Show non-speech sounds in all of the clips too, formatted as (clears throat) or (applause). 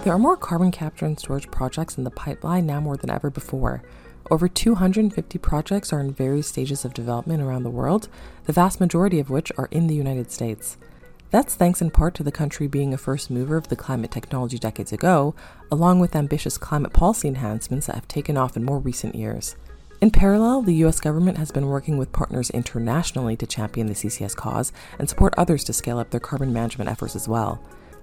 There are more carbon capture and storage projects in the pipeline now more than ever before. Over 250 projects are in various stages of development around the world, the vast majority of which are in the United States. That's thanks in part to the country being a first mover of the climate technology decades ago, along with ambitious climate policy enhancements that have taken off in more recent years. In parallel, the US government has been working with partners internationally to champion the CCS cause and support others to scale up their carbon management efforts as well.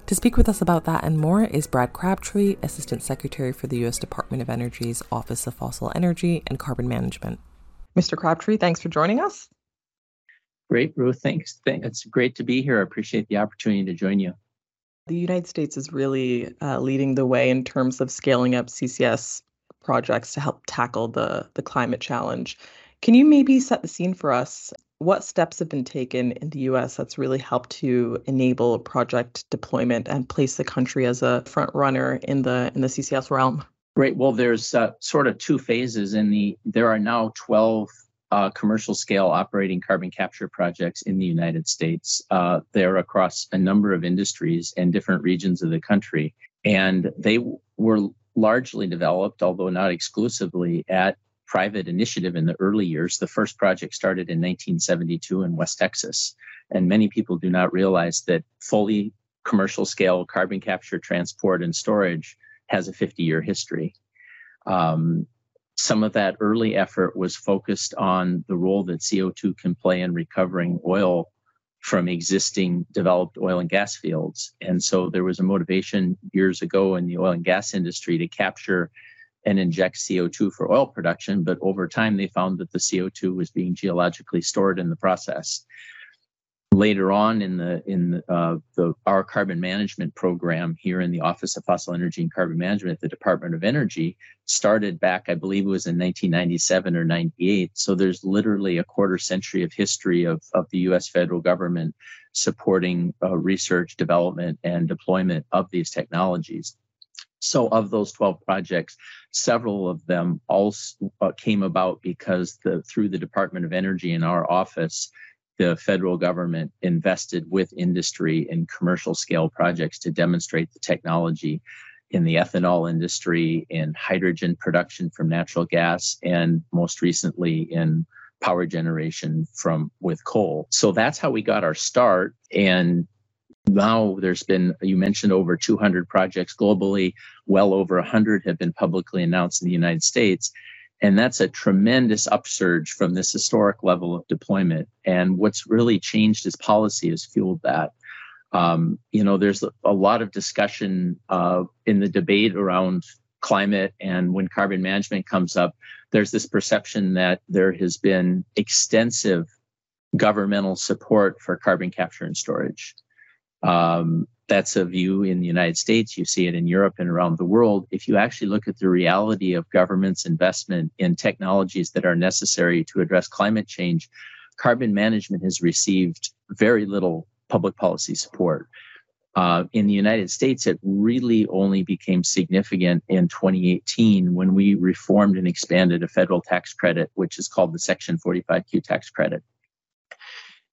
To speak with us about that and more is Brad Crabtree, Assistant Secretary for the U.S. Department of Energy's Office of Fossil Energy and Carbon Management. Mr. Crabtree, thanks for joining us. Great, Ruth. Thanks. It's great to be here. I appreciate the opportunity to join you. The United States is really uh, leading the way in terms of scaling up CCS projects to help tackle the, the climate challenge. Can you maybe set the scene for us? What steps have been taken in the US that's really helped to enable project deployment and place the country as a front runner in the in the CCS realm? Great. Well, there's uh, sort of two phases in the there are now 12 uh, commercial scale operating carbon capture projects in the United States. Uh, they're across a number of industries and different regions of the country. And they were largely developed, although not exclusively, at private initiative in the early years. The first project started in 1972 in West Texas. And many people do not realize that fully commercial scale carbon capture, transport, and storage has a 50 year history. Um, some of that early effort was focused on the role that CO2 can play in recovering oil from existing developed oil and gas fields. And so there was a motivation years ago in the oil and gas industry to capture and inject CO2 for oil production, but over time they found that the CO2 was being geologically stored in the process. Later on in the in uh, the our carbon management program here in the Office of Fossil Energy and Carbon Management at the Department of Energy started back, I believe it was in 1997 or 98. So there's literally a quarter century of history of, of the U.S. federal government supporting uh, research, development, and deployment of these technologies. So, of those 12 projects, several of them also uh, came about because the, through the Department of Energy in our office, the federal government invested with industry in commercial scale projects to demonstrate the technology in the ethanol industry, in hydrogen production from natural gas, and most recently in power generation from with coal. So that's how we got our start. And now there's been you mentioned over 200 projects globally. Well over 100 have been publicly announced in the united states. And that's a tremendous upsurge from this historic level of deployment. And what's really changed is policy has fueled that. Um, you know there's a lot of discussion uh, in the debate around climate and when carbon management comes up there's this perception that there has been extensive governmental support for carbon capture and storage um, that's a view in the United States. You see it in Europe and around the world. If you actually look at the reality of government's investment in technologies that are necessary to address climate change, carbon management has received very little public policy support. Uh, in the United States, it really only became significant in 2018 when we reformed and expanded a federal tax credit, which is called the Section 45Q tax credit.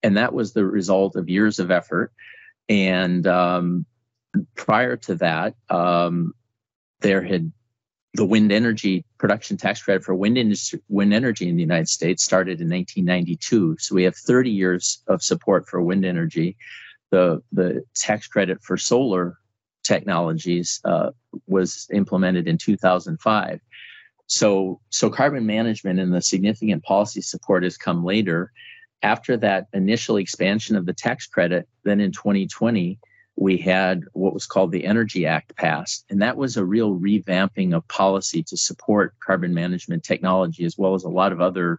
And that was the result of years of effort and um, prior to that, um, there had the wind energy production tax credit for wind industry, wind energy in the United States started in 1992. So we have 30 years of support for wind energy. The the tax credit for solar technologies uh, was implemented in 2005. So so carbon management and the significant policy support has come later after that initial expansion of the tax credit, then in 2020, we had what was called the Energy Act passed. And that was a real revamping of policy to support carbon management technology, as well as a lot of other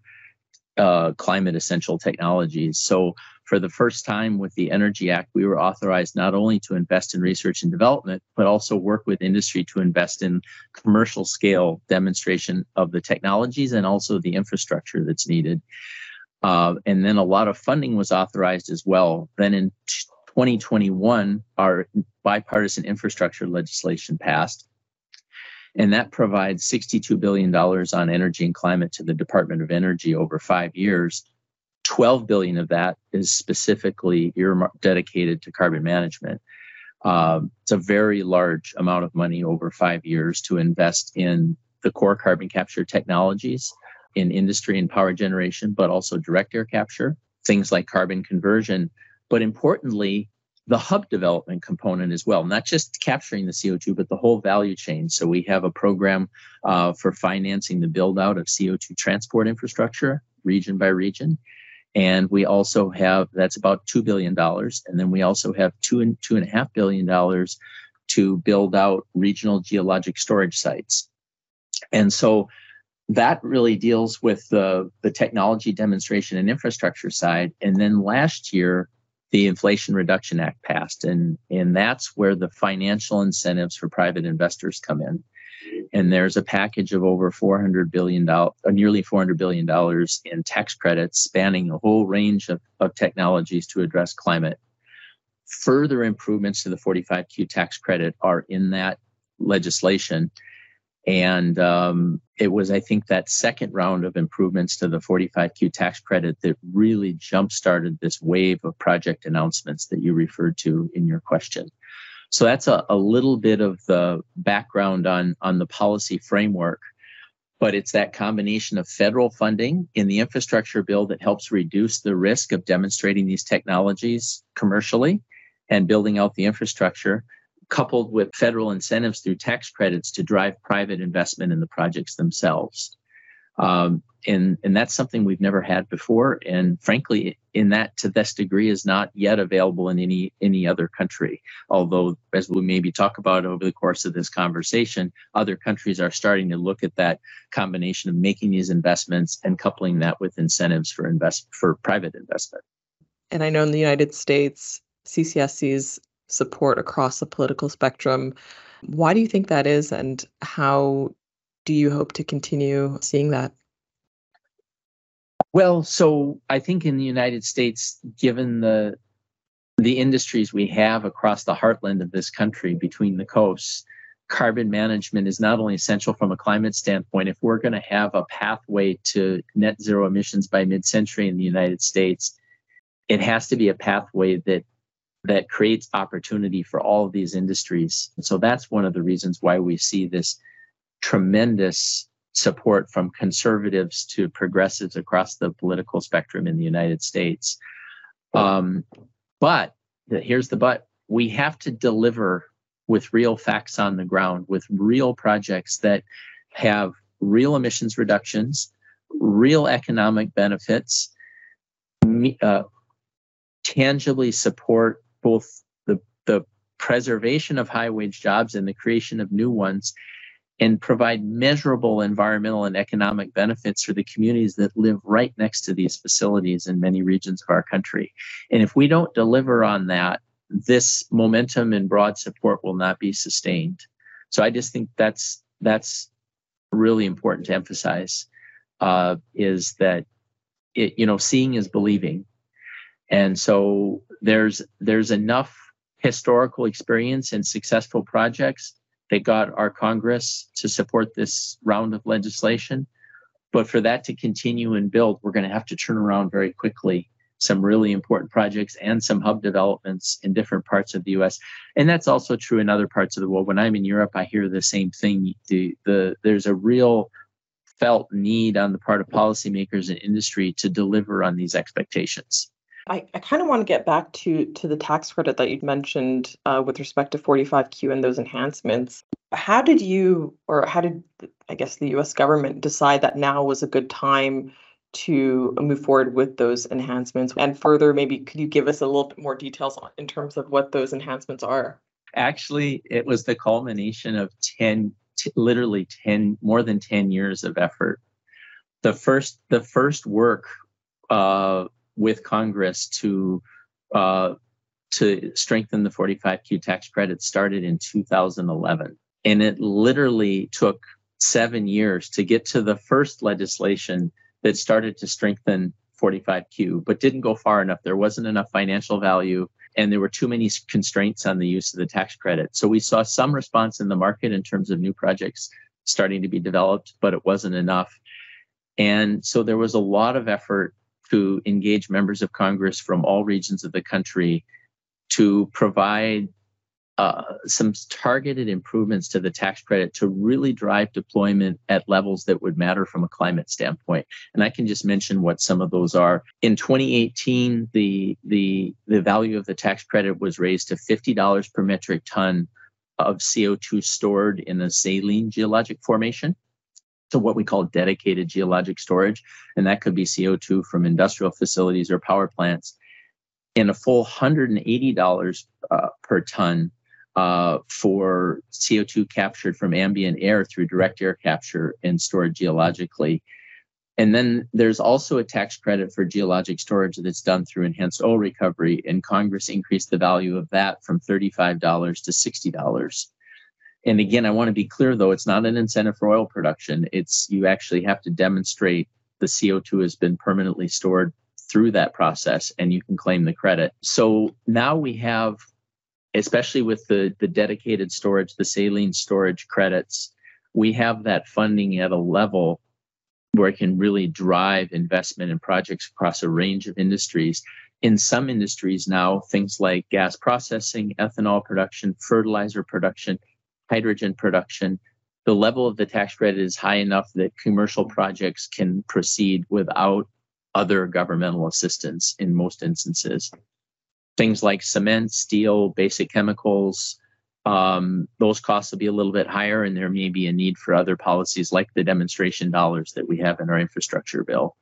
uh, climate essential technologies. So, for the first time with the Energy Act, we were authorized not only to invest in research and development, but also work with industry to invest in commercial scale demonstration of the technologies and also the infrastructure that's needed. Uh, and then a lot of funding was authorized as well. Then in 2021, our bipartisan infrastructure legislation passed. And that provides $62 billion on energy and climate to the Department of Energy over five years. 12 billion of that is specifically earmarked dedicated to carbon management. Uh, it's a very large amount of money over five years to invest in the core carbon capture technologies in industry and power generation, but also direct air capture, things like carbon conversion. But importantly, the hub development component as well, not just capturing the CO2, but the whole value chain. So we have a program uh, for financing the build out of CO2 transport infrastructure region by region. And we also have that's about $2 billion. And then we also have two and two and a half billion dollars to build out regional geologic storage sites. And so that really deals with the, the technology demonstration and infrastructure side. And then last year, the Inflation Reduction Act passed, and, and that's where the financial incentives for private investors come in. And there's a package of over $400 billion, uh, nearly $400 billion in tax credits spanning a whole range of, of technologies to address climate. Further improvements to the 45Q tax credit are in that legislation. And um, it was, I think, that second round of improvements to the 45Q tax credit that really jump started this wave of project announcements that you referred to in your question. So that's a, a little bit of the background on, on the policy framework. But it's that combination of federal funding in the infrastructure bill that helps reduce the risk of demonstrating these technologies commercially and building out the infrastructure coupled with federal incentives through tax credits to drive private investment in the projects themselves. Um, and, and that's something we've never had before. And frankly, in that to this degree is not yet available in any any other country. Although, as we maybe talk about over the course of this conversation, other countries are starting to look at that combination of making these investments and coupling that with incentives for invest for private investment. And I know in the United States, CCS's support across the political spectrum. Why do you think that is, and how do you hope to continue seeing that? Well, so I think in the United States, given the the industries we have across the heartland of this country between the coasts, carbon management is not only essential from a climate standpoint. If we're going to have a pathway to net zero emissions by mid-century in the United States, it has to be a pathway that that creates opportunity for all of these industries. So that's one of the reasons why we see this tremendous support from conservatives to progressives across the political spectrum in the United States. Um, but here's the but we have to deliver with real facts on the ground, with real projects that have real emissions reductions, real economic benefits, uh, tangibly support both the, the preservation of high wage jobs and the creation of new ones and provide measurable environmental and economic benefits for the communities that live right next to these facilities in many regions of our country. And if we don't deliver on that, this momentum and broad support will not be sustained. So I just think that's that's really important to emphasize uh, is that it, you know seeing is believing, and so there's there's enough historical experience and successful projects that got our Congress to support this round of legislation. But for that to continue and build, we're going to have to turn around very quickly some really important projects and some hub developments in different parts of the US. And that's also true in other parts of the world. When I'm in Europe, I hear the same thing. The, the, there's a real felt need on the part of policymakers and industry to deliver on these expectations. I, I kind of want to get back to to the tax credit that you mentioned uh, with respect to 45Q and those enhancements. How did you, or how did I guess the U.S. government decide that now was a good time to move forward with those enhancements? And further, maybe could you give us a little bit more details on, in terms of what those enhancements are? Actually, it was the culmination of 10, t- literally 10, more than 10 years of effort. The first, the first work uh, with Congress to uh, to strengthen the 45Q tax credit started in 2011. And it literally took seven years to get to the first legislation that started to strengthen 45Q, but didn't go far enough. There wasn't enough financial value, and there were too many constraints on the use of the tax credit. So we saw some response in the market in terms of new projects starting to be developed, but it wasn't enough. And so there was a lot of effort to engage members of Congress from all regions of the country to provide uh, some targeted improvements to the tax credit to really drive deployment at levels that would matter from a climate standpoint. And I can just mention what some of those are. In 2018, the the the value of the tax credit was raised to $50 per metric ton of CO2 stored in a saline geologic formation. So what we call dedicated geologic storage, and that could be CO2 from industrial facilities or power plants, and a full $180 uh, per ton uh, for CO2 captured from ambient air through direct air capture and stored geologically. And then there's also a tax credit for geologic storage that's done through enhanced oil recovery, and Congress increased the value of that from $35 to $60. And again, I want to be clear though, it's not an incentive for oil production. It's you actually have to demonstrate the CO2 has been permanently stored through that process and you can claim the credit. So now we have especially with the, the dedicated storage, the saline storage credits, we have that funding at a level where it can really drive investment in projects across a range of industries. In some industries now, things like gas processing, ethanol production, fertilizer production, hydrogen production, the level of the tax credit is high enough that commercial projects can proceed without other governmental assistance in most instances things like cement, steel, basic chemicals, um, those costs will be a little bit higher, and there may be a need for other policies like the demonstration dollars that we have in our infrastructure bill.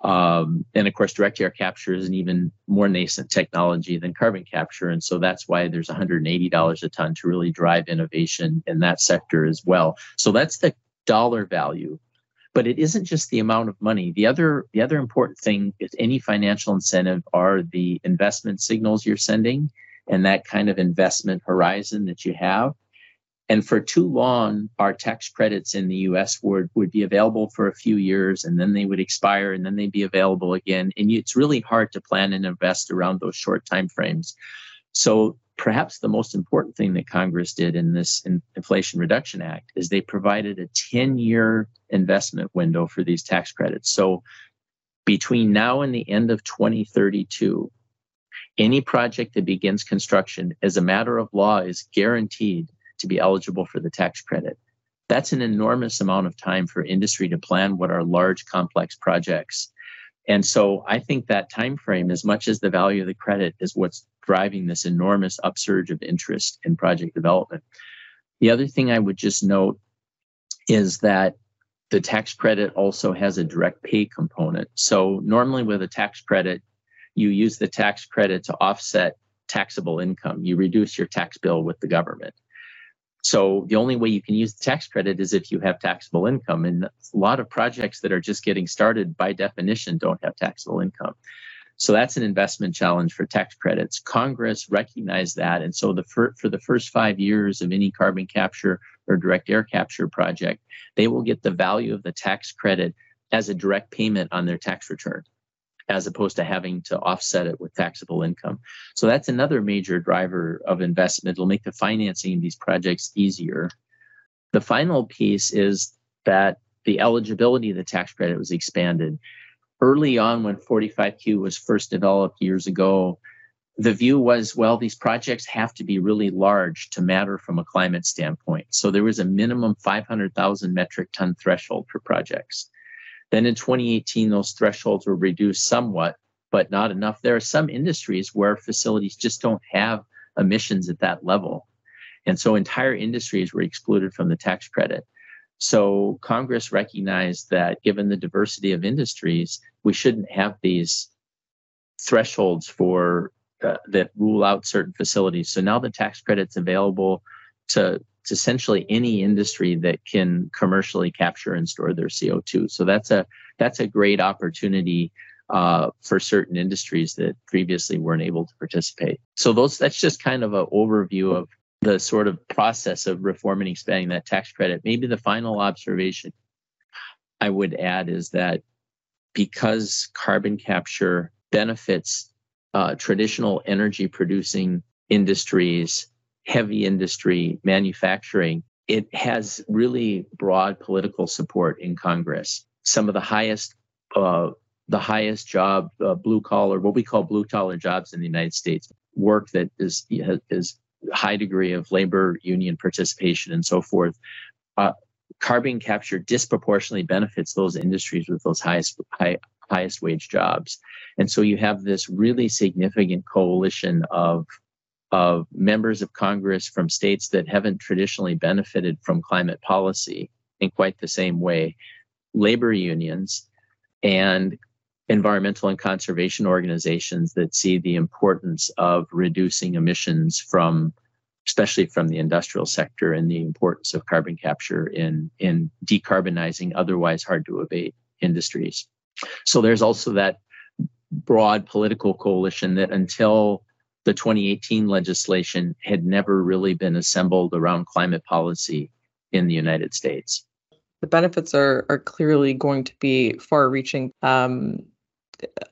Um, and of course, direct air capture is an even more nascent technology than carbon capture. And so that's why there's $180 a ton to really drive innovation in that sector as well. So that's the dollar value but it isn't just the amount of money the other the other important thing is any financial incentive are the investment signals you're sending and that kind of investment horizon that you have and for too long our tax credits in the us would, would be available for a few years and then they would expire and then they'd be available again and it's really hard to plan and invest around those short time frames so perhaps the most important thing that Congress did in this Inflation Reduction Act is they provided a 10 year investment window for these tax credits. So between now and the end of 2032, any project that begins construction as a matter of law is guaranteed to be eligible for the tax credit. That's an enormous amount of time for industry to plan what are large complex projects. And so I think that time frame, as much as the value of the credit, is what's driving this enormous upsurge of interest in project development. The other thing I would just note is that the tax credit also has a direct pay component. So normally with a tax credit, you use the tax credit to offset taxable income. You reduce your tax bill with the government. So the only way you can use the tax credit is if you have taxable income. And a lot of projects that are just getting started by definition don't have taxable income. So that's an investment challenge for tax credits. Congress recognized that. And so the for, for the first five years of any carbon capture or direct air capture project, they will get the value of the tax credit as a direct payment on their tax return, as opposed to having to offset it with taxable income. So that's another major driver of investment. It'll make the financing of these projects easier. The final piece is that the eligibility of the tax credit was expanded early on when 45Q was first developed years ago, the view was, well, these projects have to be really large to matter from a climate standpoint. So there was a minimum 500,000 metric ton threshold for projects. Then in 2018, those thresholds were reduced somewhat, but not enough. There are some industries where facilities just don't have emissions at that level. And so entire industries were excluded from the tax credit. So Congress recognized that given the diversity of industries, we shouldn't have these thresholds for uh, that rule out certain facilities. So now the tax credit's available to, to essentially any industry that can commercially capture and store their CO2. So that's a that's a great opportunity uh, for certain industries that previously weren't able to participate. So those that's just kind of an overview of the sort of process of reforming and expanding that tax credit. Maybe the final observation I would add is that because carbon capture benefits uh, traditional energy producing industries, heavy industry, manufacturing, it has really broad political support in Congress. Some of the highest uh, the highest job uh, blue collar what we call blue collar jobs in the united states work that is is high degree of labor union participation and so forth, uh, carbon capture disproportionately benefits those industries with those highest high, highest wage jobs. And so you have this really significant coalition of of members of Congress from states that haven't traditionally benefited from climate policy in quite the same way, labor unions and environmental and conservation organizations that see the importance of reducing emissions from especially from the industrial sector and the importance of carbon capture in in decarbonizing otherwise hard to abate industries. So there's also that broad political coalition that until the 2018 legislation had never really been assembled around climate policy in the United States. The benefits are are clearly going to be far-reaching. Um,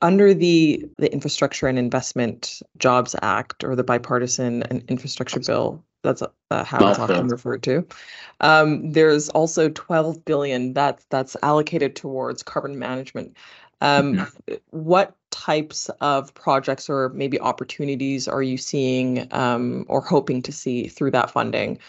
under the the Infrastructure and Investment Jobs Act or the Bipartisan and Infrastructure Bill, that's uh, how it's often referred to. Um, there's also 12 billion that's that's allocated towards carbon management. Um, what types of projects or maybe opportunities are you seeing um, or hoping to see through that funding?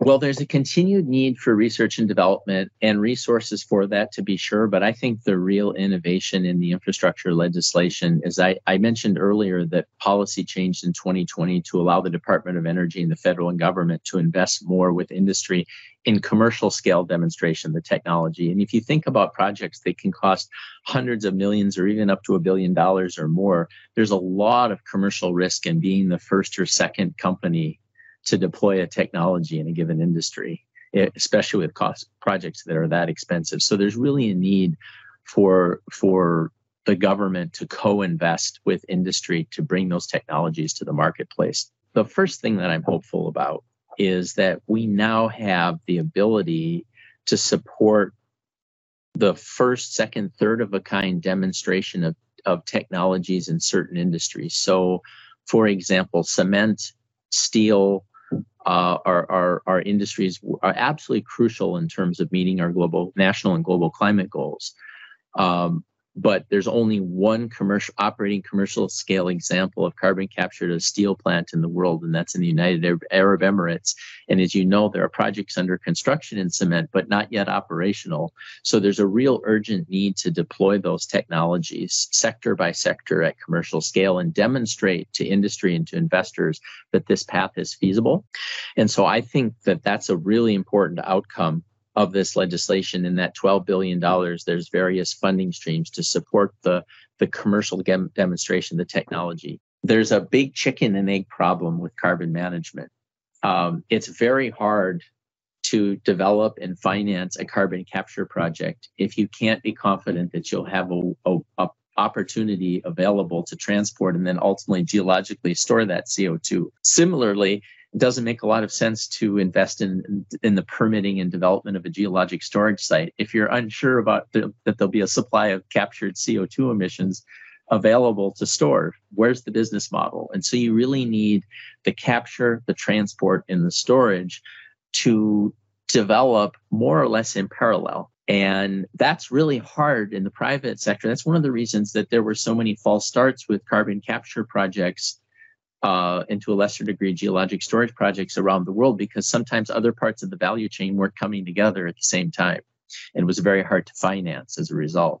Well, there's a continued need for research and development and resources for that to be sure. But I think the real innovation in the infrastructure legislation is I, I mentioned earlier that policy changed in 2020 to allow the Department of Energy and the federal government to invest more with industry in commercial scale demonstration, the technology. And if you think about projects that can cost hundreds of millions or even up to a billion dollars or more, there's a lot of commercial risk in being the first or second company to deploy a technology in a given industry, especially with cost projects that are that expensive. So there's really a need for for the government to co-invest with industry to bring those technologies to the marketplace. The first thing that I'm hopeful about is that we now have the ability to support the first, second, third of a kind demonstration of, of technologies in certain industries. So, for example, cement, steel, uh, our, our, our industries are absolutely crucial in terms of meeting our global, national and global climate goals. Um, but there's only one commercial operating commercial scale example of carbon capture at a steel plant in the world, and that's in the United Arab Emirates. And as you know, there are projects under construction in cement, but not yet operational. So there's a real urgent need to deploy those technologies sector by sector at commercial scale and demonstrate to industry and to investors that this path is feasible. And so I think that that's a really important outcome of this legislation in that $12 billion there's various funding streams to support the, the commercial dem- demonstration the technology. There's a big chicken and egg problem with carbon management. Um, it's very hard to develop and finance a carbon capture project if you can't be confident that you'll have a, a, a opportunity available to transport and then ultimately geologically store that CO2. Similarly, it doesn't make a lot of sense to invest in in the permitting and development of a geologic storage site if you're unsure about the, that there'll be a supply of captured CO2 emissions available to store. Where's the business model? And so you really need the capture, the transport, and the storage to develop more or less in parallel. And that's really hard in the private sector. That's one of the reasons that there were so many false starts with carbon capture projects uh, and to a lesser degree geologic storage projects around the world because sometimes other parts of the value chain weren't coming together at the same time and it was very hard to finance as a result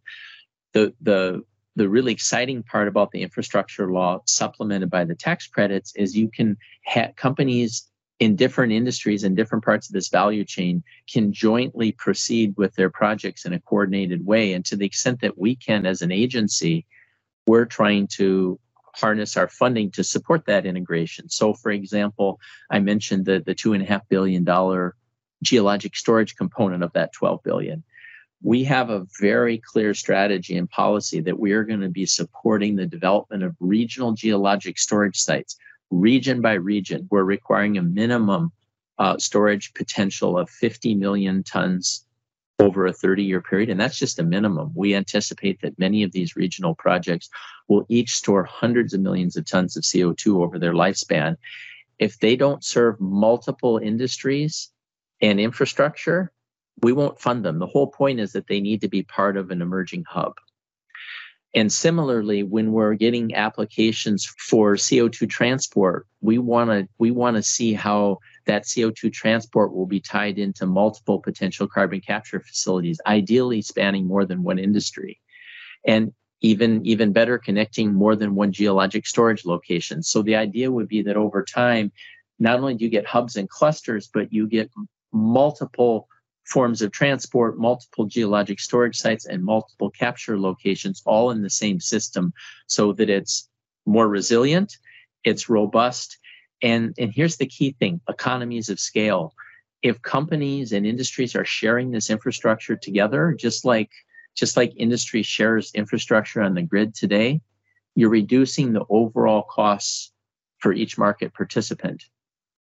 the the the really exciting part about the infrastructure law supplemented by the tax credits is you can have companies in different industries and different parts of this value chain can jointly proceed with their projects in a coordinated way and to the extent that we can as an agency we're trying to harness our funding to support that integration. So, for example, I mentioned the, the two and a half billion dollar geologic storage component of that 12 billion. We have a very clear strategy and policy that we are going to be supporting the development of regional geologic storage sites, region by region. We're requiring a minimum uh, storage potential of 50 million tons over a 30 year period. And that's just a minimum. We anticipate that many of these regional projects will each store hundreds of millions of tons of CO2 over their lifespan. If they don't serve multiple industries and infrastructure, we won't fund them. The whole point is that they need to be part of an emerging hub. And similarly, when we're getting applications for CO2 transport, we want to we want to see how that CO2 transport will be tied into multiple potential carbon capture facilities, ideally spanning more than one industry. And even even better connecting more than one geologic storage location. So the idea would be that over time, not only do you get hubs and clusters, but you get multiple forms of transport, multiple geologic storage sites, and multiple capture locations all in the same system so that it's more resilient, it's robust. And, and here's the key thing economies of scale. If companies and industries are sharing this infrastructure together, just like just like industry shares infrastructure on the grid today, you're reducing the overall costs for each market participant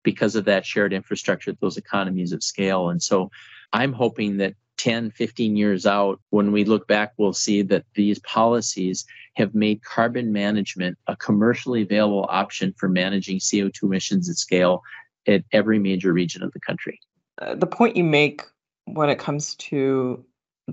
because of that shared infrastructure, those economies of scale. And so I'm hoping that 10, 15 years out, when we look back, we'll see that these policies have made carbon management a commercially available option for managing CO2 emissions at scale at every major region of the country. Uh, the point you make when it comes to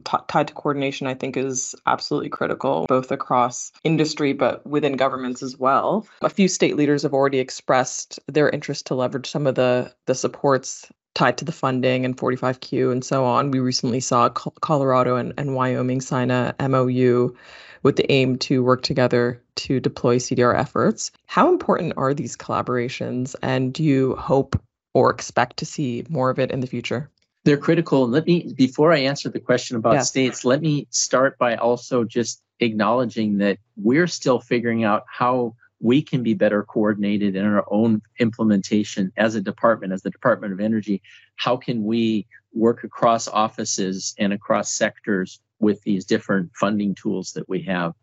t- tied to coordination, I think, is absolutely critical, both across industry but within governments as well. A few state leaders have already expressed their interest to leverage some of the the supports tied to the funding and 45Q and so on. We recently saw Colorado and, and Wyoming sign a MOU with the aim to work together to deploy CDR efforts. How important are these collaborations, and do you hope or expect to see more of it in the future? they're critical. Let me, before I answer the question about yeah. states, let me start by also just acknowledging that we're still figuring out how we can be better coordinated in our own implementation as a department, as the Department of Energy. How can we work across offices and across sectors with these different funding tools that we have?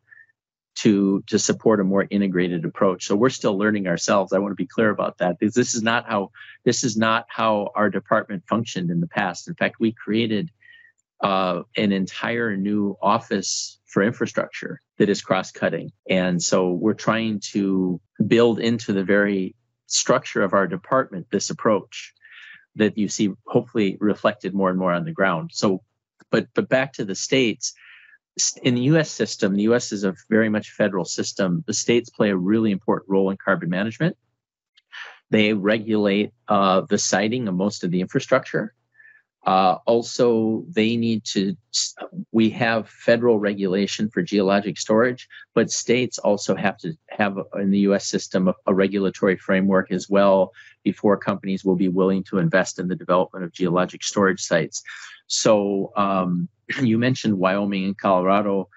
to to support a more integrated approach. So we're still learning ourselves. I want to be clear about that because this is not how this is not how our department functioned in the past. In fact, we created uh, an entire new office for infrastructure that is cross-cutting, and so we're trying to build into the very structure of our department this approach that you see hopefully reflected more and more on the ground. So, but but back to the states in the US system, the US is a very much federal system. The states play a really important role in carbon management. They regulate uh, the siting of most of the infrastructure. Uh, also, they need to, we have federal regulation for geologic storage, but states also have to have in the US system a, a regulatory framework as well before companies will be willing to invest in the development of geologic storage sites. So, um, (clears throat) you mentioned Wyoming and Colorado.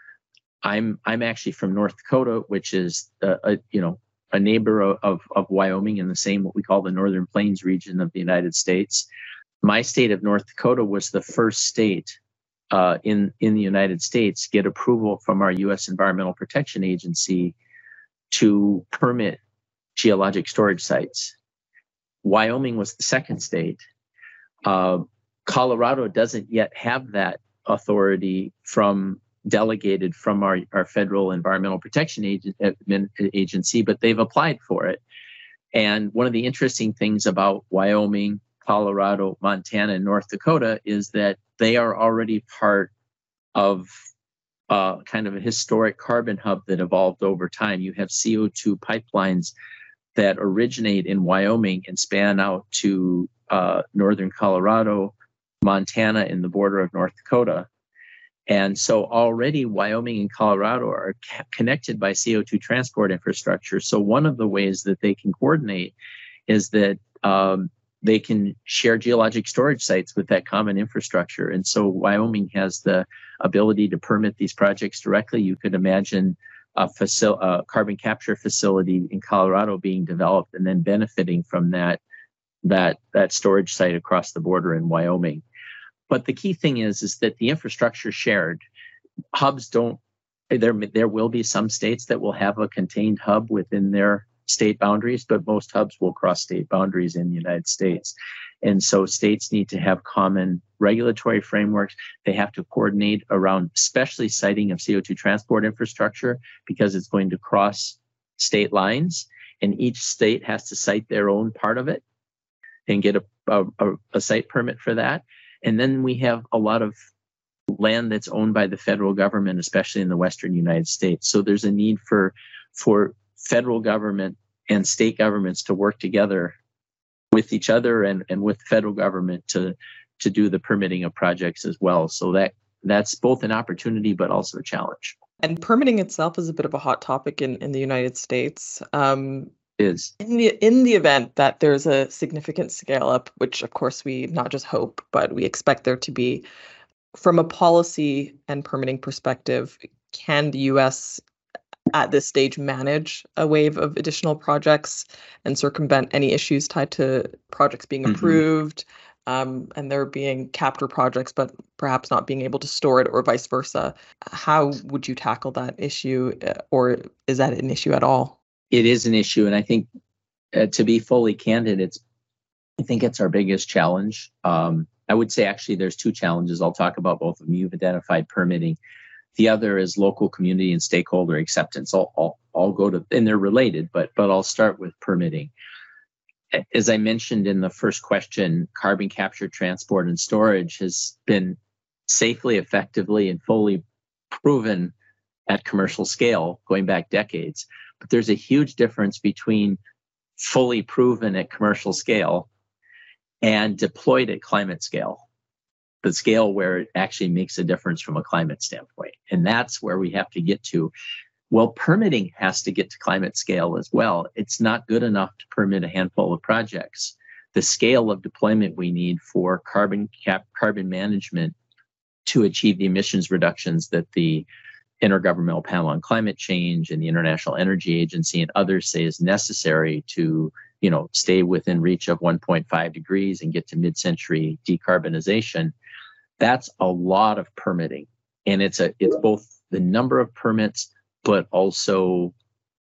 I'm I'm actually from North Dakota, which is a, a you know a neighbor of, of Wyoming in the same what we call the Northern Plains region of the United States. My state of North Dakota was the first state uh, in in the United States get approval from our U.S. Environmental Protection Agency to permit geologic storage sites. Wyoming was the second state. Uh, Colorado doesn't yet have that authority from delegated from our, our federal environmental protection agency, but they've applied for it. And one of the interesting things about Wyoming, Colorado, Montana, and North Dakota is that they are already part of uh, kind of a historic carbon hub that evolved over time. You have CO2 pipelines that originate in Wyoming and span out to uh, northern Colorado, Montana in the border of North Dakota. And so already Wyoming and Colorado are ca- connected by CO2 transport infrastructure. So one of the ways that they can coordinate is that um, they can share geologic storage sites with that common infrastructure. And so Wyoming has the ability to permit these projects directly. You could imagine a, a carbon capture facility in Colorado being developed and then benefiting from that that that storage site across the border in Wyoming. But the key thing is, is that the infrastructure shared. Hubs don't. There, there will be some states that will have a contained hub within their state boundaries, but most hubs will cross state boundaries in the United States. And so states need to have common regulatory frameworks. They have to coordinate around, especially siting of CO2 transport infrastructure, because it's going to cross state lines. And each state has to site their own part of it and get a, a, a site permit for that. And then we have a lot of land that's owned by the federal government, especially in the western United States. So there's a need for for federal government and state governments to work together with each other and, and with the federal government to to do the permitting of projects as well. So that that's both an opportunity but also a challenge. And permitting itself is a bit of a hot topic in, in the United States. Um, is in the in the event that there's a significant scale up, which of course we not just hope, but we expect there to be, from a policy and permitting perspective, can the U.S. at this stage manage a wave of additional projects and circumvent any issues tied to projects being mm-hmm. approved? Um, and there being capture projects, but perhaps not being able to store it, or vice versa. How would you tackle that issue, uh, or is that an issue at all? it is an issue, and I think uh, to be fully candid, it's I think it's our biggest challenge. Um, I would say actually there's two challenges. I'll talk about both of them. You've identified permitting. The other is local community and stakeholder acceptance. I'll, I'll, I'll go to, and they're related, but but I'll start with permitting. As I mentioned in the first question, carbon capture, transport, and storage has been safely, effectively, and fully proven at commercial scale going back decades. But there's a huge difference between fully proven at commercial scale and deployed at climate scale, the scale where it actually makes a difference from a climate standpoint. And that's where we have to get to. Well, permitting has to get to climate scale as well. It's not good enough to permit a handful of projects. The scale of deployment we need for carbon cap carbon management to achieve the emissions reductions that the Intergovernmental Panel on Climate Change and the International Energy Agency and others say is necessary to, you know, stay within reach of 1.5 degrees and get to mid-century decarbonization. That's a lot of permitting, and it's a it's both the number of permits, but also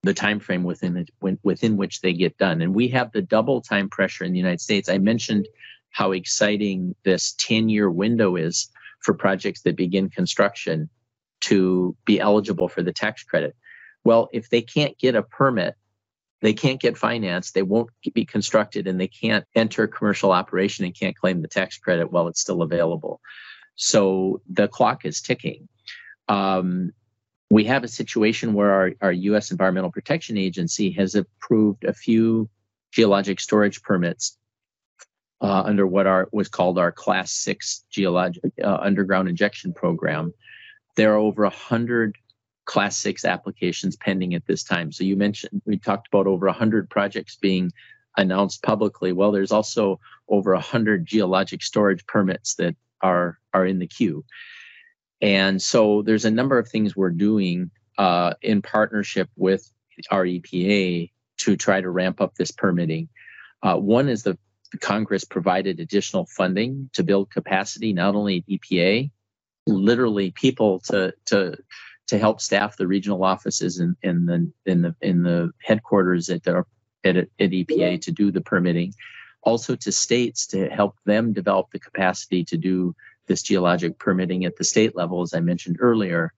the time frame within it, within which they get done. And we have the double time pressure in the United States. I mentioned how exciting this 10 year window is for projects that begin construction to be eligible for the tax credit. Well, if they can't get a permit, they can't get financed, they won't be constructed, and they can't enter commercial operation and can't claim the tax credit while it's still available. So the clock is ticking. Um, we have a situation where our, our U.S. Environmental Protection Agency has approved a few geologic storage permits uh, under what our was called our Class Six geologic uh, underground injection program, there are over 100 class six applications pending at this time. So you mentioned, we talked about over 100 projects being announced publicly. Well, there's also over 100 geologic storage permits that are, are in the queue. And so there's a number of things we're doing uh, in partnership with our EPA to try to ramp up this permitting. Uh, one is the Congress provided additional funding to build capacity, not only at EPA, literally people to to to help staff the regional offices in, in the in the in the headquarters at the at, at EPA to do the permitting, also to states to help them develop the capacity to do this geologic permitting at the state level, as I mentioned earlier.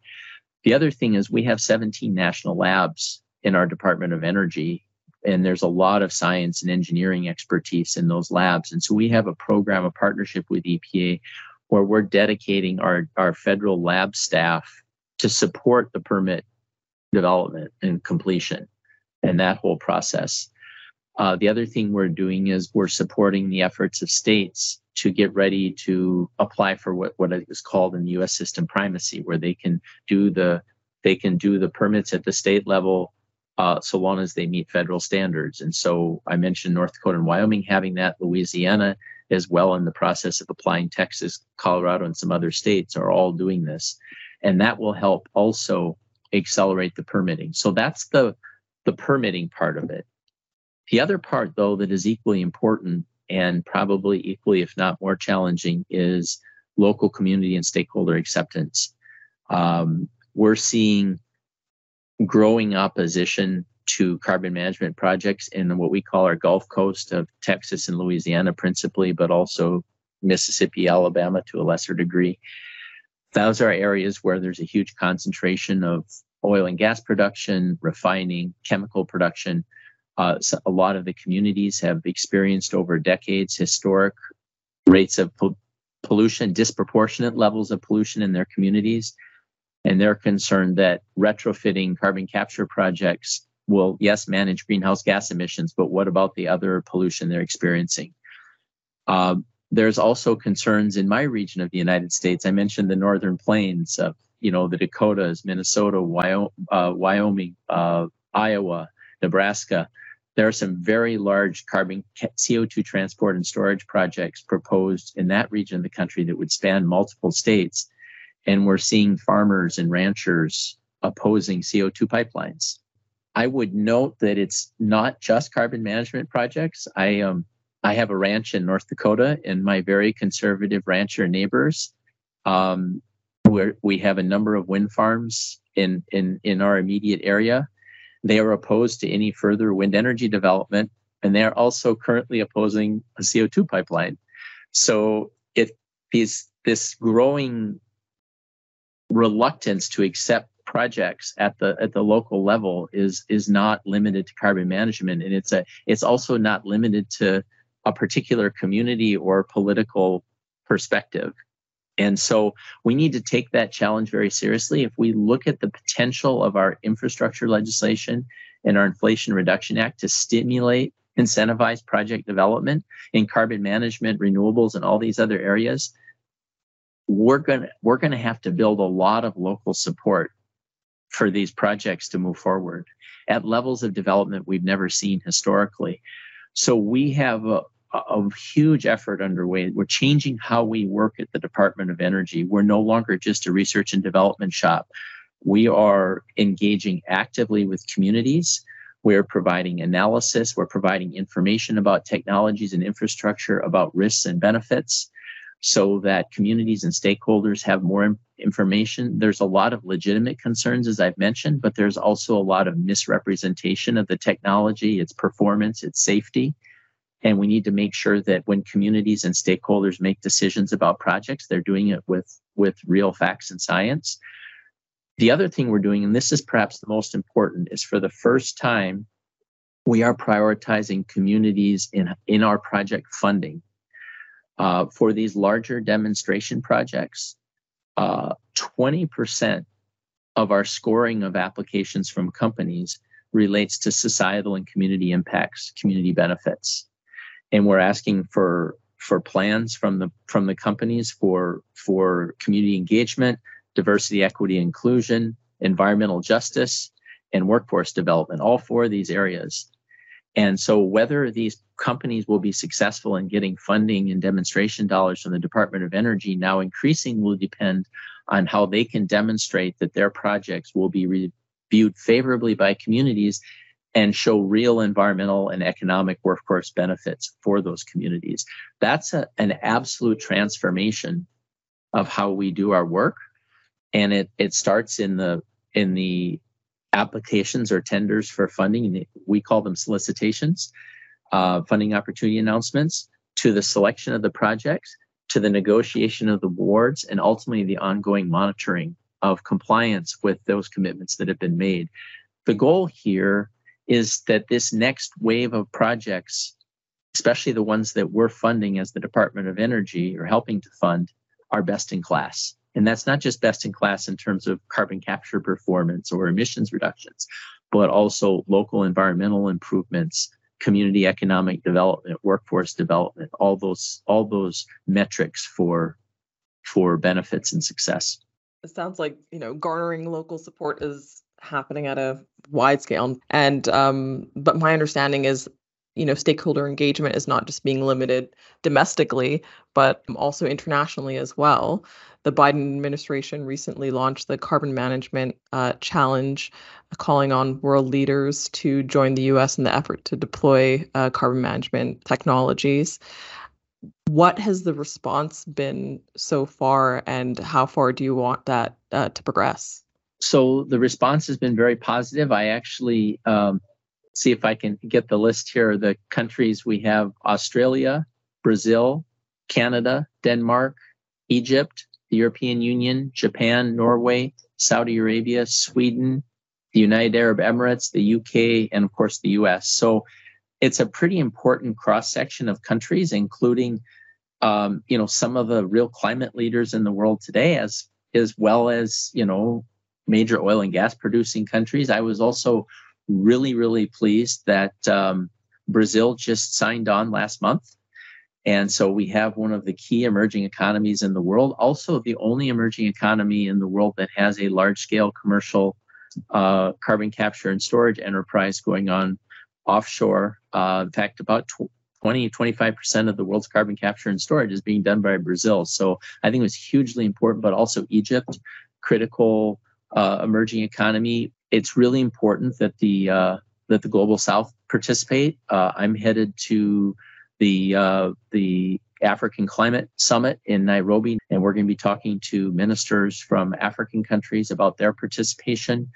The other thing is we have 17 national labs in our Department of Energy, and there's a lot of science and engineering expertise in those labs. And so we have a program, a partnership with EPA where we're dedicating our, our federal lab staff to support the permit development and completion and that whole process. Uh, the other thing we're doing is we're supporting the efforts of states to get ready to apply for what, what is called in the U.S. system primacy, where they can do the they can do the permits at the state level uh, so long as they meet federal standards. And so I mentioned North Dakota and Wyoming having that. Louisiana as well in the process of applying Texas, Colorado, and some other states are all doing this. And that will help also accelerate the permitting. So that's the, the permitting part of it. The other part, though, that is equally important and probably equally, if not more challenging, is local community and stakeholder acceptance. Um, we're seeing growing opposition to carbon management projects in what we call our Gulf Coast of Texas and Louisiana, principally, but also Mississippi, Alabama to a lesser degree. Those are areas where there's a huge concentration of oil and gas production, refining, chemical production. Uh, so a lot of the communities have experienced over decades historic rates of pollution, disproportionate levels of pollution in their communities. And they're concerned that retrofitting carbon capture projects will, yes, manage greenhouse gas emissions, but what about the other pollution they're experiencing? Uh, there's also concerns in my region of the United States. I mentioned the northern plains of, you know, the Dakotas, Minnesota, uh, Wyoming, uh, Iowa, Nebraska. There are some very large carbon CO2 transport and storage projects proposed in that region of the country that would span multiple states. And we're seeing farmers and ranchers opposing CO2 pipelines. I would note that it's not just carbon management projects. I um, I have a ranch in North Dakota, and my very conservative rancher neighbors, um, where we have a number of wind farms in in in our immediate area. They are opposed to any further wind energy development, and they are also currently opposing a CO2 pipeline. So it is this growing reluctance to accept projects at the at the local level is is not limited to carbon management and it's a it's also not limited to a particular community or political perspective and so we need to take that challenge very seriously if we look at the potential of our infrastructure legislation and our inflation reduction act to stimulate incentivize project development in carbon management renewables and all these other areas we're going we're going to have to build a lot of local support for these projects to move forward at levels of development we've never seen historically. So we have a, a huge effort underway. We're changing how we work at the Department of Energy. We're no longer just a research and development shop. We are engaging actively with communities. We're providing analysis. We're providing information about technologies and infrastructure, about risks and benefits so that communities and stakeholders have more information. There's a lot of legitimate concerns, as I've mentioned, but there's also a lot of misrepresentation of the technology, its performance, its safety. And we need to make sure that when communities and stakeholders make decisions about projects, they're doing it with, with real facts and science. The other thing we're doing, and this is perhaps the most important, is for the first time, we are prioritizing communities in, in our project funding uh, for these larger demonstration projects, uh, 20% of our scoring of applications from companies relates to societal and community impacts, community benefits. And we're asking for for plans from the from the companies for for community engagement, diversity, equity, inclusion, environmental justice, and workforce development, all four of these areas. And so whether these companies will be successful in getting funding and demonstration dollars from the Department of Energy now increasing will depend on how they can demonstrate that their projects will be reviewed favorably by communities and show real environmental and economic workforce benefits for those communities. That's a, an absolute transformation of how we do our work. And it, it starts in the in the applications or tenders for funding. We call them solicitations, uh, funding opportunity announcements, to the selection of the projects, to the negotiation of the awards, and ultimately the ongoing monitoring of compliance with those commitments that have been made. The goal here is that this next wave of projects, especially the ones that we're funding as the Department of Energy or helping to fund, are best in class. And that's not just best in class in terms of carbon capture performance or emissions reductions, but also local environmental improvements, community economic development, workforce development, all those all those metrics for for benefits and success. It sounds like, you know, garnering local support is happening at a wide scale. And um, but my understanding is you know stakeholder engagement is not just being limited domestically but also internationally as well. The biden administration recently launched the carbon management uh, challenge calling on world leaders to join the us in the effort to deploy uh, carbon management technologies. What has the response been so far and how far do you want that uh, to progress so the response has been very positive i actually um, see if I can get the list here. The countries we have Australia, Brazil, Canada, Denmark, Egypt, the European Union, Japan, Norway, Saudi Arabia, Sweden, the United Arab Emirates, the UK, and of course the US. So it's a pretty important cross section of countries, including um, you know, some of the real climate leaders in the world today, as as well as you know, major oil and gas producing countries. I was also really, really pleased that um, Brazil just signed on last month. And so we have one of the key emerging economies in the world, also the only emerging economy in the world that has a large scale commercial uh, carbon capture and storage enterprise going on offshore. Uh, in fact, about 20, 25% of the world's carbon capture and storage is being done by Brazil. So I think it was hugely important, but also Egypt, critical uh, emerging economy. It's really important that the uh, that the global South participate. Uh, I'm headed to the uh, the African Climate Summit in Nairobi, and we're going to be talking to ministers from African countries about their participation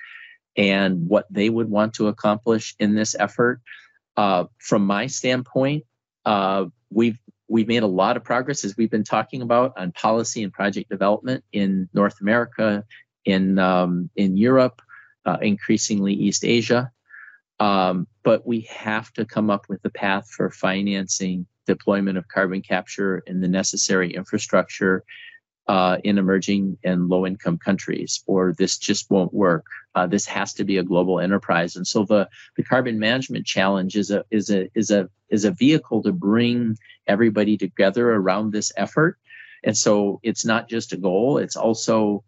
and what they would want to accomplish in this effort. Uh, from my standpoint, uh, we've we've made a lot of progress as we've been talking about on policy and project development in North America, in um, in Europe, uh, increasingly East Asia. Um, but we have to come up with a path for financing deployment of carbon capture and the necessary infrastructure uh, in emerging and low income countries, or this just won't work. Uh, this has to be a global enterprise. And so the, the carbon management challenge is a, is, a, is, a, is a vehicle to bring everybody together around this effort. And so it's not just a goal, it's also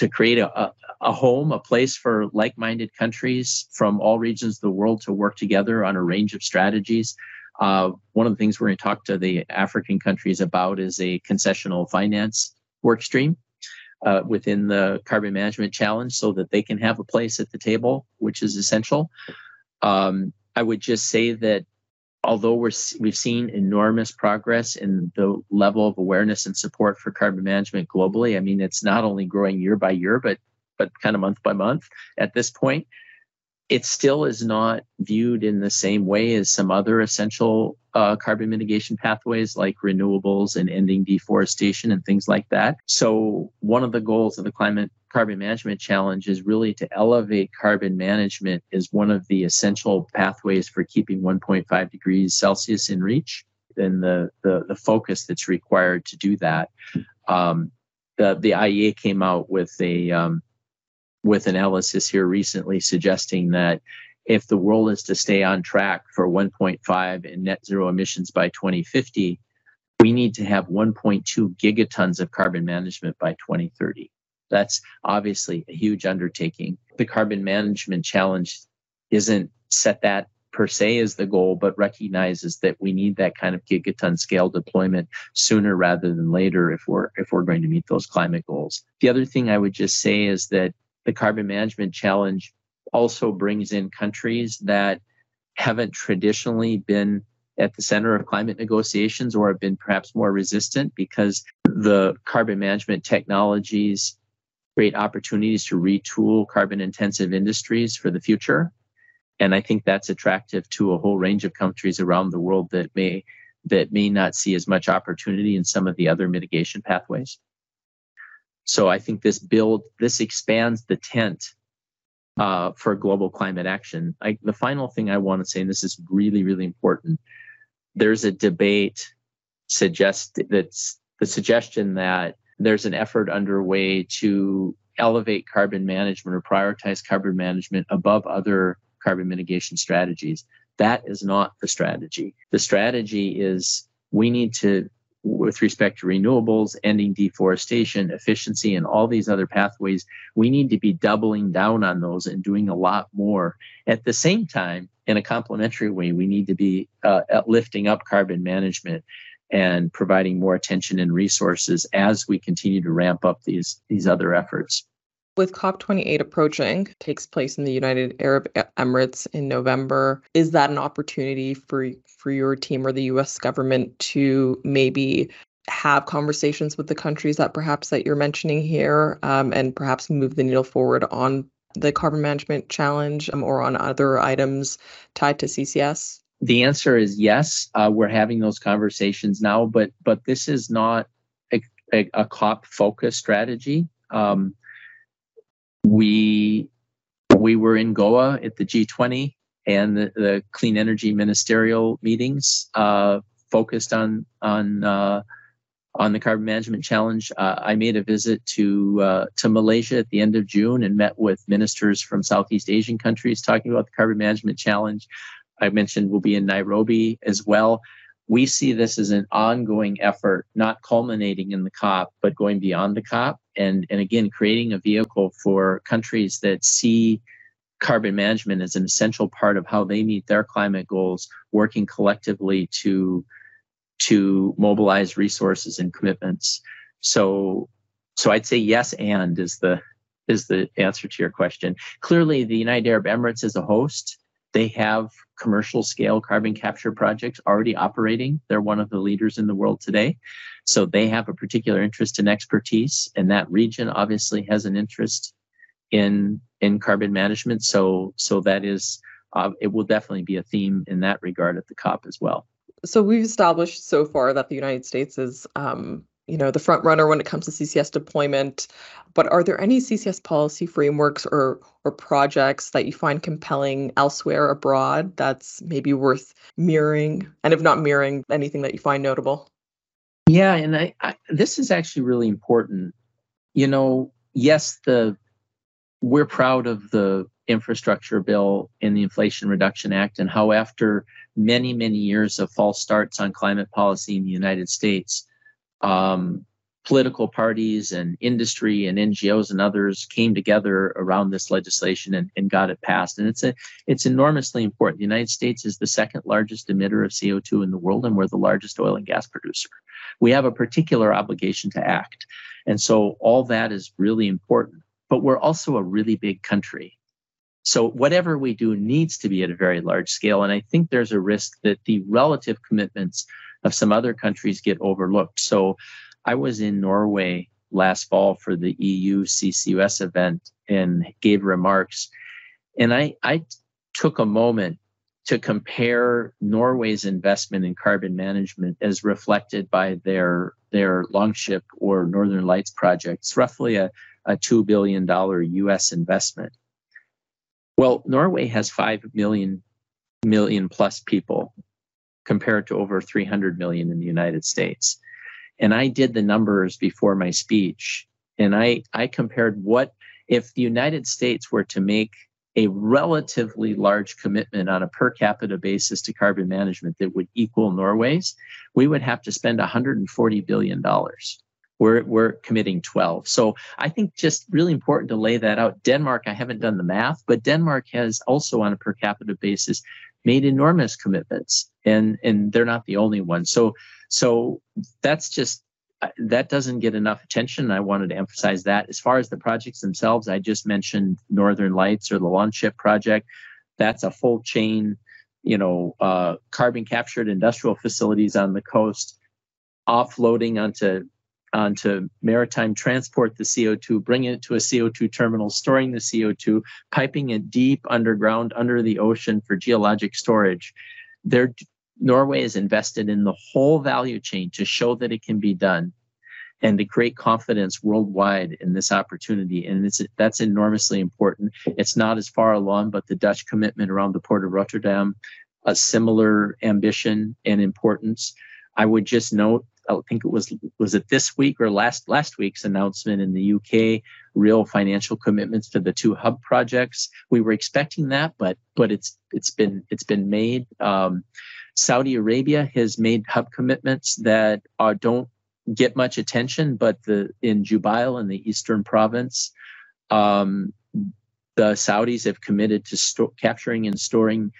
to create a, a, home, a place for like minded countries from all regions of the world to work together on a range of strategies. Uh, one of the things we're going to talk to the African countries about is a concessional finance work stream uh, within the carbon management challenge so that they can have a place at the table, which is essential. Um, I would just say that although we're, we've seen enormous progress in the level of awareness and support for carbon management globally, I mean, it's not only growing year by year, but but kind of month by month at this point. It still is not viewed in the same way as some other essential uh, carbon mitigation pathways like renewables and ending deforestation and things like that. So, one of the goals of the climate carbon management challenge is really to elevate carbon management as one of the essential pathways for keeping 1.5 degrees Celsius in reach and the, the, the focus that's required to do that. Um, the, the IEA came out with a um, with analysis here recently suggesting that if the world is to stay on track for 1.5 and net zero emissions by 2050, we need to have 1.2 gigatons of carbon management by 2030. That's obviously a huge undertaking. The carbon management challenge isn't set that per se as the goal, but recognizes that we need that kind of gigaton scale deployment sooner rather than later if we're if we're going to meet those climate goals. The other thing I would just say is that the carbon management challenge also brings in countries that haven't traditionally been at the center of climate negotiations or have been perhaps more resistant because the carbon management technologies create opportunities to retool carbon intensive industries for the future. And I think that's attractive to a whole range of countries around the world that may that may not see as much opportunity in some of the other mitigation pathways. So I think this build this expands the tent uh, for global climate action. I, the final thing I want to say, and this is really really important, there's a debate suggest that's the suggestion that there's an effort underway to elevate carbon management or prioritize carbon management above other carbon mitigation strategies. That is not the strategy. The strategy is we need to with respect to renewables, ending deforestation, efficiency, and all these other pathways, we need to be doubling down on those and doing a lot more. At the same time, in a complementary way, we need to be uh, lifting up carbon management and providing more attention and resources as we continue to ramp up these these other efforts. With COP28 approaching, takes place in the United Arab Emirates in November. Is that an opportunity for for your team or the US government to maybe have conversations with the countries that perhaps that you're mentioning here um, and perhaps move the needle forward on the carbon management challenge um, or on other items tied to CCS? The answer is yes. Uh, we're having those conversations now, but but this is not a, a, a COP focused strategy. Um, we we were in Goa at the G20 and the, the clean energy ministerial meetings uh, focused on on uh, on the Carbon Management Challenge. Uh, I made a visit to uh, to Malaysia at the end of June and met with ministers from Southeast Asian countries talking about the Carbon Management Challenge. I mentioned we'll be in Nairobi as well. We see this as an ongoing effort, not culminating in the COP, but going beyond the COP, and and again creating a vehicle for countries that see carbon management as an essential part of how they meet their climate goals, working collectively to to mobilize resources and commitments. So, so I'd say yes, and is the is the answer to your question. Clearly, the United Arab Emirates is a host. They have commercial scale carbon capture projects already operating. They're one of the leaders in the world today. So they have a particular interest and expertise, and that region obviously has an interest in in carbon management. So so that is uh, it will definitely be a theme in that regard at the COP as well. So we've established so far that the United States is, um, you know, the front runner when it comes to CCS deployment. But are there any CCS policy frameworks or or projects that you find compelling elsewhere abroad that's maybe worth mirroring? And if not mirroring, anything that you find notable? Yeah, and I, I this is actually really important. You know, yes, the we're proud of the infrastructure bill in the Inflation Reduction Act and how, after many, many years of false starts on climate policy in the United States, um, political parties and industry and NGOs and others came together around this legislation and, and got it passed. And it's a it's enormously important. The United States is the second largest emitter of CO2 in the world, and we're the largest oil and gas producer. We have a particular obligation to act. And so all that is really important. But we're also a really big country. So whatever we do needs to be at a very large scale. And I think there's a risk that the relative commitments of some other countries get overlooked. So I was in Norway last fall for the EU CCUS event and gave remarks. And I, I took a moment to compare Norway's investment in carbon management as reflected by their their Longship or Northern Lights projects, roughly a, a $2 billion US investment. Well, Norway has 5 million million plus people compared to over 300 million in the United States. And I did the numbers before my speech and I I compared what if the United States were to make a relatively large commitment on a per capita basis to carbon management that would equal Norway's, we would have to spend 140 billion dollars we're, we're committing 12. So I think just really important to lay that out. Denmark, I haven't done the math, but Denmark has also on a per capita basis made enormous commitments and, and they're not the only ones So, so that's just, that doesn't get enough attention. I wanted to emphasize that. As far as the projects themselves, I just mentioned Northern Lights or the Longship project. That's a full chain, you know, uh, carbon captured industrial facilities on the coast offloading onto onto maritime transport the CO2, bringing it to a CO2 terminal, storing the CO2, piping it deep underground under the ocean for geologic storage. There, Norway is invested in the whole value chain to show that it can be done and to create confidence worldwide in this opportunity. And that's enormously important. It's not as far along, but the Dutch commitment around the port of Rotterdam, a similar ambition and importance. I would just note I think it was was it this week or last last week's announcement in the UK, real financial commitments to the two hub projects. We were expecting that, but but it's it's been it's been made. Um, Saudi Arabia has made hub commitments that are, don't get much attention, but the in Jubail in the eastern province, um, the Saudis have committed to sto- capturing and storing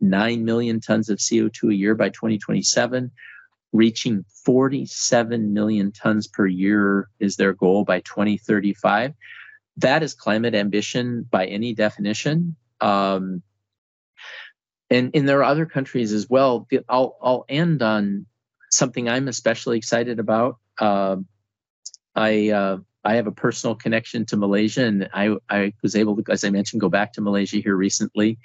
9 million tons of CO2 a year by 2027 reaching 47 million tons per year is their goal by 2035. That is climate ambition by any definition. Um, and, and there are other countries as well. I'll, I'll end on something I'm especially excited about. Uh, I, uh, I have a personal connection to Malaysia, and I, I was able to, as I mentioned, go back to Malaysia here recently.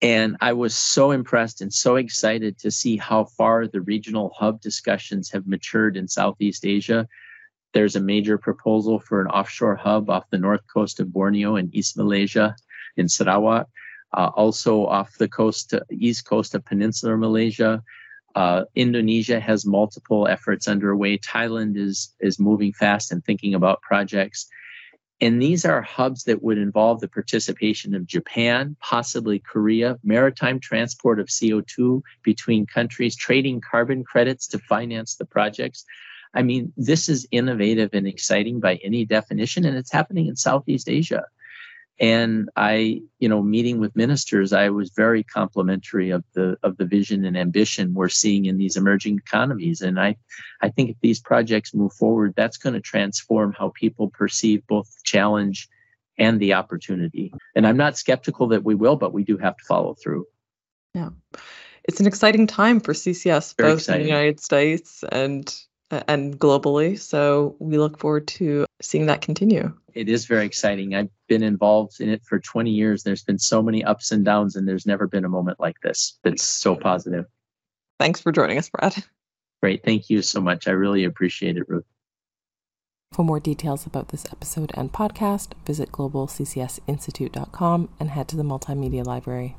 And I was so impressed and so excited to see how far the regional hub discussions have matured in Southeast Asia. There's a major proposal for an offshore hub off the north coast of Borneo in East Malaysia in Sarawak, uh, also off the coast, east coast of Peninsular Malaysia. Uh, Indonesia has multiple efforts underway. Thailand is is moving fast and thinking about projects. And these are hubs that would involve the participation of Japan, possibly Korea, maritime transport of CO2 between countries, trading carbon credits to finance the projects. I mean, this is innovative and exciting by any definition, and it's happening in Southeast Asia. And I, you know, meeting with ministers, I was very complimentary of the of the vision and ambition we're seeing in these emerging economies. And I, I think if these projects move forward, that's going to transform how people perceive both the challenge and the opportunity. And I'm not skeptical that we will, but we do have to follow through. Yeah. It's an exciting time for CCS, Very both exciting. in the United States and and globally. So we look forward to seeing that continue. It is very exciting. I've been involved in it for 20 years. There's been so many ups and downs, and there's never been a moment like this that's so positive. Thanks for joining us, Brad. Great. Thank you so much. I really appreciate it, Ruth. For more details about this episode and podcast, visit globalccsinstitute.com and head to the Multimedia Library.